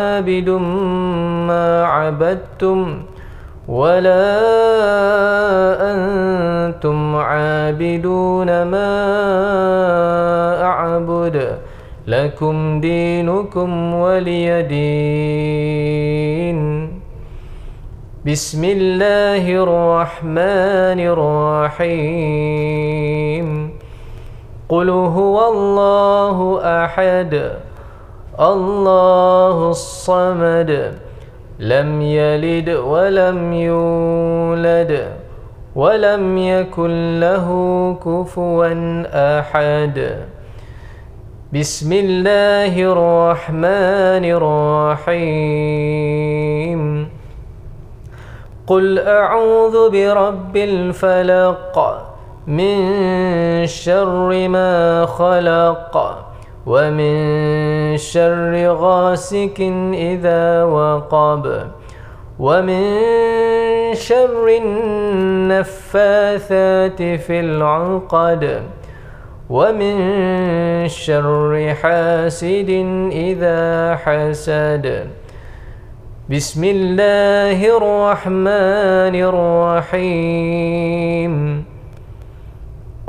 عابد ما عبدتم ولا أنتم عابدون ما أعبد لكم دينكم ولي دين. بسم الله الرحمن الرحيم. قل هو الله أحد. الله الصمد لم يلد ولم يولد ولم يكن له كفوا أحد. بسم الله الرحمن الرحيم. قل أعوذ برب الفلق من شر ما خلق. ومن شر غاسق إذا وقب ومن شر النفاثات في العقد ومن شر حاسد إذا حسد. بسم الله الرحمن الرحيم.